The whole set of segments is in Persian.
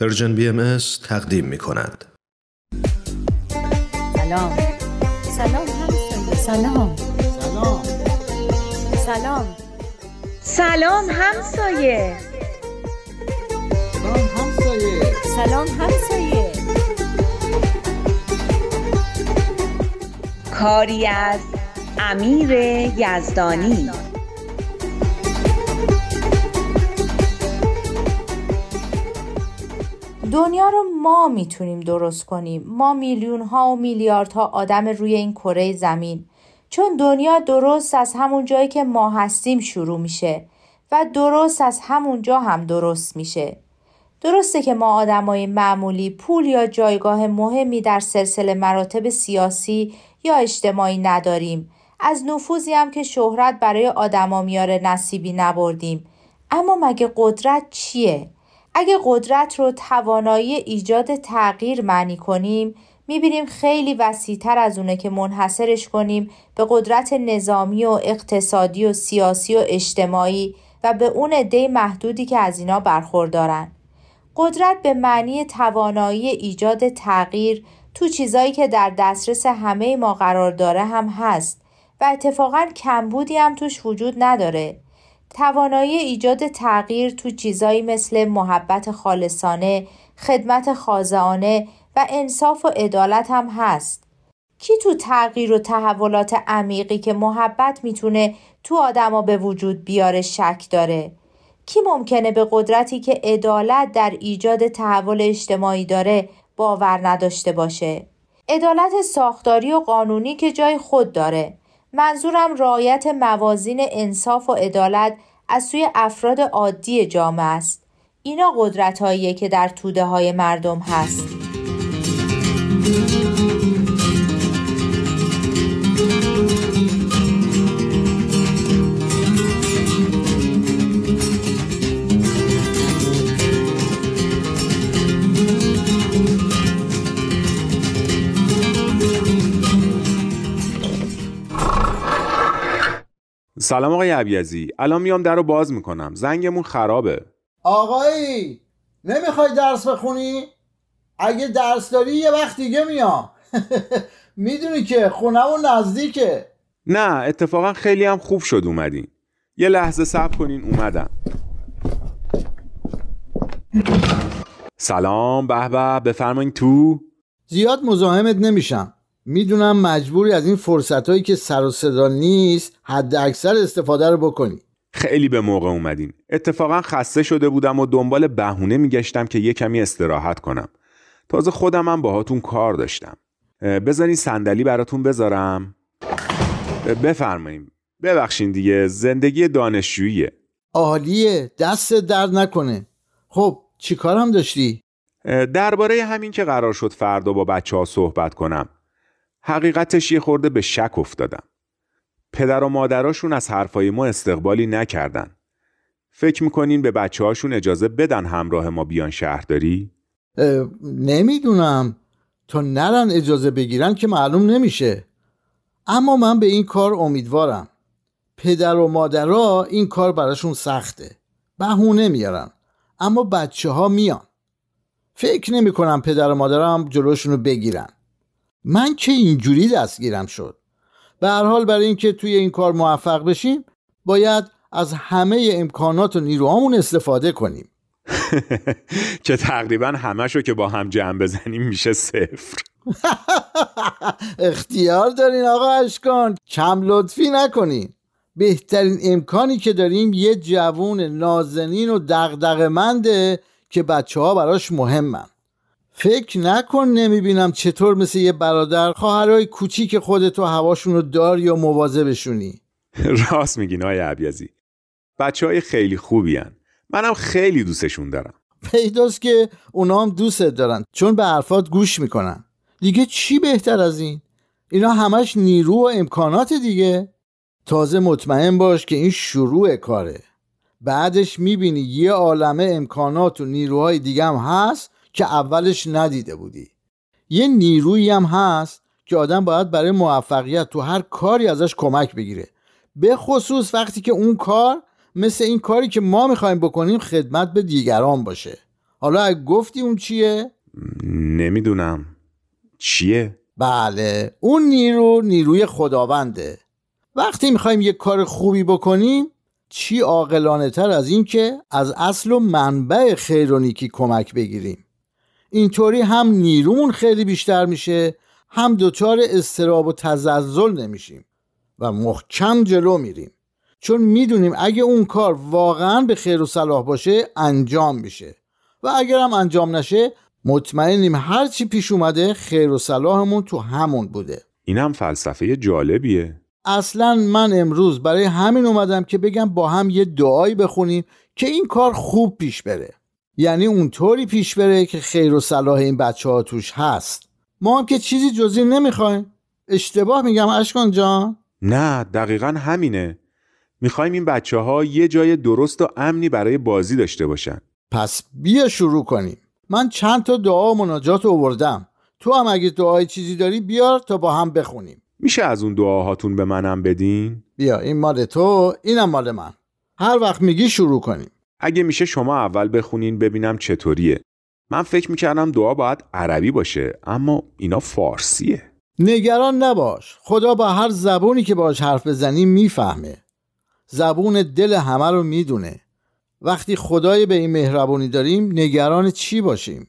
پرژن بی ام تقدیم می کند. سلام. سلام سلام سلام. سلام. سلام همسایه. سلام همسایه. سلام همسایه. کاری از امیر یزدانی. دنیا رو ما می‌تونیم درست کنیم. ما میلیون ها و میلیاردها آدم روی این کره زمین. چون دنیا درست از همون جایی که ما هستیم شروع میشه و درست از همون جا هم درست میشه. درسته که ما آدمای معمولی پول یا جایگاه مهمی در سلسله مراتب سیاسی یا اجتماعی نداریم. از نفوذی هم که شهرت برای آدما میاره نصیبی نبردیم. اما مگه قدرت چیه؟ اگه قدرت رو توانایی ایجاد تغییر معنی کنیم می‌بینیم خیلی وسیعتر از اونه که منحصرش کنیم به قدرت نظامی و اقتصادی و سیاسی و اجتماعی و به اون عده محدودی که از اینا برخوردارن. قدرت به معنی توانایی ایجاد تغییر تو چیزایی که در دسترس همه ما قرار داره هم هست و اتفاقا کمبودی هم توش وجود نداره. توانایی ایجاد تغییر تو چیزایی مثل محبت خالصانه، خدمت خازانه و انصاف و عدالت هم هست. کی تو تغییر و تحولات عمیقی که محبت می‌تونه تو آدما به وجود بیاره شک داره؟ کی ممکنه به قدرتی که عدالت در ایجاد تحول اجتماعی داره باور نداشته باشه؟ عدالت ساختاری و قانونی که جای خود داره منظورم رعایت موازین انصاف و عدالت از سوی افراد عادی جامعه است. اینا قدرت که در توده های مردم هست. سلام آقای عبیزی. الان میام در رو باز می‌کنم. زنگمون خرابه. آقایی نمی‌خوای درس بخونی؟ اگه درس داری یه وقت دیگه میام. می‌دونی که خونمون نزدیکه. نه اتفاقا خیلی هم خوب شد اومدین. یه لحظه صبر کنین اومدم. سلام به به بفرمایین تو. زیاد مزاحمت نمیشم. می‌دونم مجبوری از این فرصت هایی که سر و صدا نیست حد اکثر استفاده رو بکنی. خیلی به موقع اومدین اتفاقا خسته شده بودم و دنبال بهونه میگشتم که یه کمی استراحت کنم. تازه خودم هم باهاتون کار داشتم. بذارین صندلی براتون بذارم. بفرماییم ببخشین دیگه زندگی دانشجوییه. عالیه دست درد نکنه. خب چی کارم داشتی؟ درباره همین که قرار شد فردا با بچه ها صحبت کنم. حقیقتش یه خورده به شک افتادم. پدر و مادراشون از حرفای ما استقبالی نکردن. فکر می‌کنین به بچه هاشون اجازه بدن همراه ما بیان شهرداری؟ نمی‌دونم. تا نرن اجازه بگیرن که معلوم نمیشه. اما من به این کار امیدوارم. پدر و مادرها این کار براشون سخته. بهونه میارن. اما بچه ها میان. فکر نمی کنم پدر و مادرم جلوشون رو بگیرن. من که اینجوری دستگیرم شد. به هر حال برای اینکه توی این کار موفق بشیم باید از همه امکانات و نیروهامون استفاده کنیم. که تقریبا همشو که با هم جمع بزنیم میشه صفر. اختیار دارین آقا اشکان. کم لطفی نکنین. بهترین امکانی که داریم یه جوون نازنین و دغدغه‌منده که بچه ها براش مهمن. فکر نکن نمی‌بینم چطور مثل یه برادر خواهرای کوچیک خودتو هواشون رو داری و مواظبشونی راست میگین آقای عبیزی. بچه های خیلی خوبی هن. منم خیلی دوستشون دارم. پیداست که اونا هم دوستت دارن چون به حرفات گوش می‌کنن. دیگه چی بهتر از این؟ اینا همش نیرو و امکانات دیگه. تازه مطمئن باش که این شروع کاره. بعدش می‌بینی یه عالمه امکانات و نیروهای دیگه هم هست که اولش ندیده بودی. یه نیرویی هم هست که آدم باید برای موفقیت تو هر کاری ازش کمک بگیره. به خصوص وقتی که اون کار مثل این کاری که ما می‌خوایم بکنیم خدمت به دیگران باشه. حالا اگه گفتی اون چیه؟ نمی‌دونم. چیه؟ بله اون نیرو نیروی خداونده. وقتی می‌خوایم یه کار خوبی بکنیم چی عاقلانه تر از این که از اصل و منبع خیر و نیکی کمک بگیریم. اینطوری هم نیرومون خیلی بیشتر میشه هم دچار استراب و تزلزل نمیشیم و محکم جلو میریم. چون می‌دونیم اگه اون کار واقعا به خیر و صلاح باشه انجام میشه. و اگر هم انجام نشه مطمئنیم هر چی پیش اومده خیر و صلاحمون تو همون بوده. این هم فلسفه جالبیه. اصلا من امروز برای همین اومدم که بگم با هم یه دعایی بخونیم که این کار خوب پیش بره. یعنی اونطوری پیش بره که خیر و صلاح این بچه ها توش هست. ما هم که چیزی جزی نمی‌خوایم. اشتباه میگم اشکان جان. نه دقیقا همینه. می‌خوایم این بچه ها یه جای درست و امنی برای بازی داشته باشن. پس بیا شروع کنیم. من چند تا دعا و مناجات آوردم. تو هم اگه دعای چیزی داری بیار تا با هم بخونیم. میشه از اون دعاهاتون به منم بدین؟ بیا این مال تو اینم مال من. هر وقت میگی شروع کنیم. اگه میشه شما اول بخونین ببینم چطوریه. من فکر می‌کردم دعا باید عربی باشه اما اینا فارسیه. نگران نباش. خدا با هر زبونی که باش حرف بزنی می‌فهمه. زبون دل همه رو می‌دونه. وقتی خدای به این مهربونی داریم نگران چی باشیم؟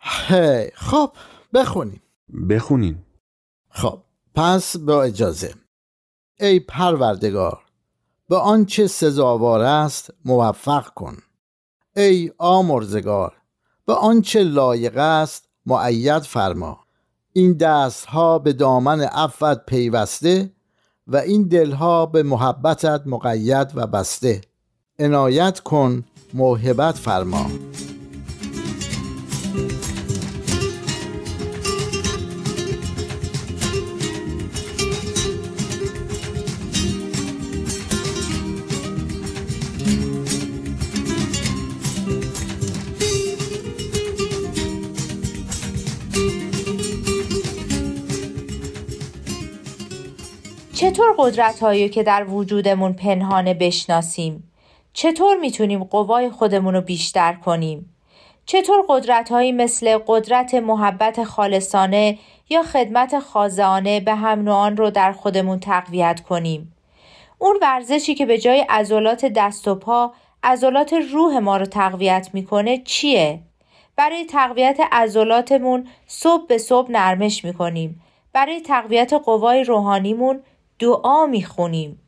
هی خب بخونیم. بخونین. خب پس با اجازه. ای پروردگار به آنچه سزاوار است موفق کن. ای آمرزگار به آنچه لایق است معید فرما. این دستها به دامن عفت پیوسته و این دلها به محبتت مقید و بسته. عنایت کن موهبت فرما. چطور قدرت هایی که در وجودمون پنهانه بشناسیم؟ چطور می‌تونیم قوای خودمون رو بیشتر کنیم؟ چطور قدرت هایی مثل قدرت محبت خالصانه یا خدمت خازانه به هم نوعان رو در خودمون تقویت کنیم؟ اون ورزشی که به جای عضلات دست و پا عضلات روح ما رو تقویت می‌کنه چیه؟ برای تقویت عضلاتمون صبح به صبح نرمش می‌کنیم. برای تقویت قوای روحانیمون دعا می‌خونیم.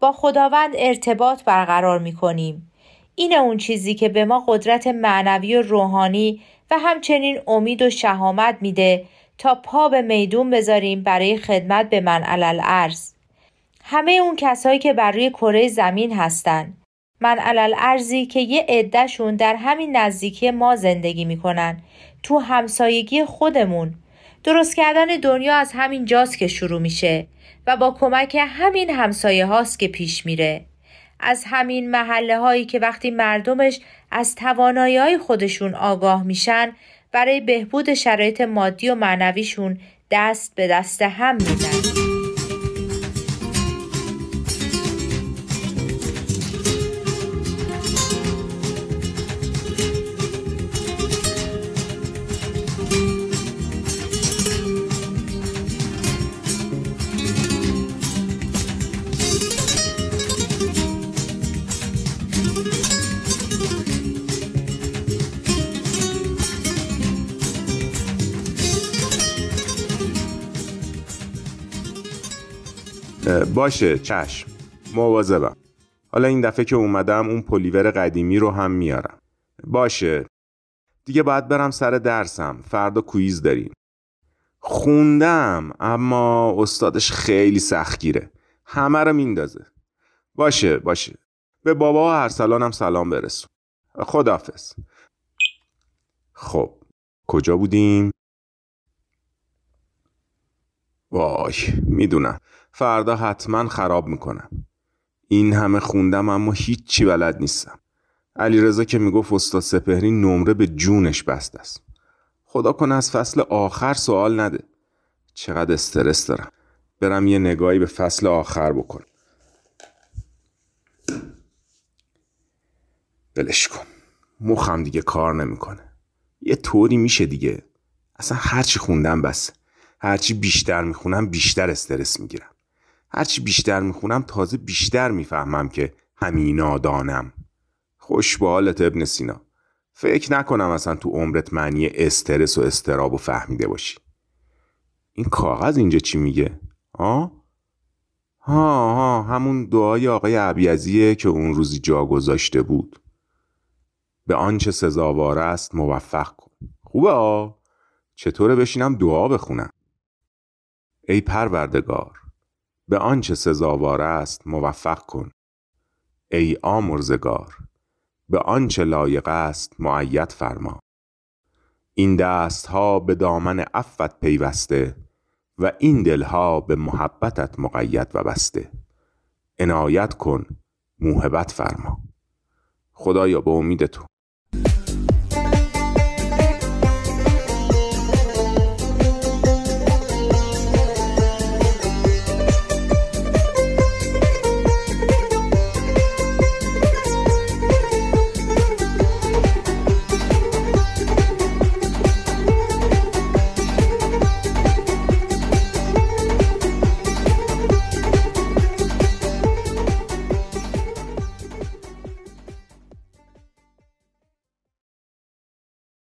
با خداوند ارتباط برقرار می‌کنیم. این اون چیزی که به ما قدرت معنوی و روحانی و همچنین امید و شهامت میده تا پا به میدون بذاریم برای خدمت به من. همه اون کسایی که بر روی کره زمین هستن من علل ارزی که یه عدهشون در همین نزدیکی ما زندگی می‌کنن تو همسایگی خودمون درست کردن دنیا از همین جاست که شروع میشه و با کمک همین همسایه هاست که پیش میره. از همین محله هایی که وقتی مردمش از توانایی های خودشون آگاه میشن برای بهبود شرایط مادی و معنویشون دست به دست هم میدن باشه چشم. مواظبم. حالا این دفعه که اومدم اون پلیور قدیمی رو هم میارم. باشه. دیگه باید برم سر درسم. فردا کویز داریم. خوندم اما استادش خیلی سختگیره. همه رو میندازه. باشه باشه. به بابا و ارسلانم سلام برسون. خدافز خب کجا بودیم؟ وای می‌دونم. فردا حتما خراب می‌کنم. این همه خوندم اما هیچی بلد نیستم. علیرضا که می‌گفت استاد سپهری نمره به جونش بست است. خدا کنه از فصل آخر سوال نده. چقدر استرس دارم. برم یه نگاهی به فصل آخر بکن بلش کن. مخم دیگه کار نمی‌کنه. یه طوری میشه دیگه. اصلا هرچی خوندم بس. هرچی بیشتر می‌خونم بیشتر استرس می‌گیرم. هرچی بیشتر می‌خونم تازه بیشتر می‌فهمم که همینا دانم خوش به حالت ابن سینا. فکر نکنم اصلا تو عمرت معنی استرس و استراب و فهمیده باشی. این کاغذ اینجا چی میگه؟ ها؟ ها ها همون دعای آقای عبیزیه که اون روزی جا گذاشته بود. به آنچه سزاوار است موفق کن. خوبه ها چطوره بشینم دعا بخونم؟ ای پروردگار به آنچه سزاوار است موفق کن. ای آمرزگار به آنچه لایق است معید فرما. این دست ها به دامن عفت پیوسته و این دلها به محبتت مقید و بسته. عنایت کن موهبت فرما. خدایا به امید تو.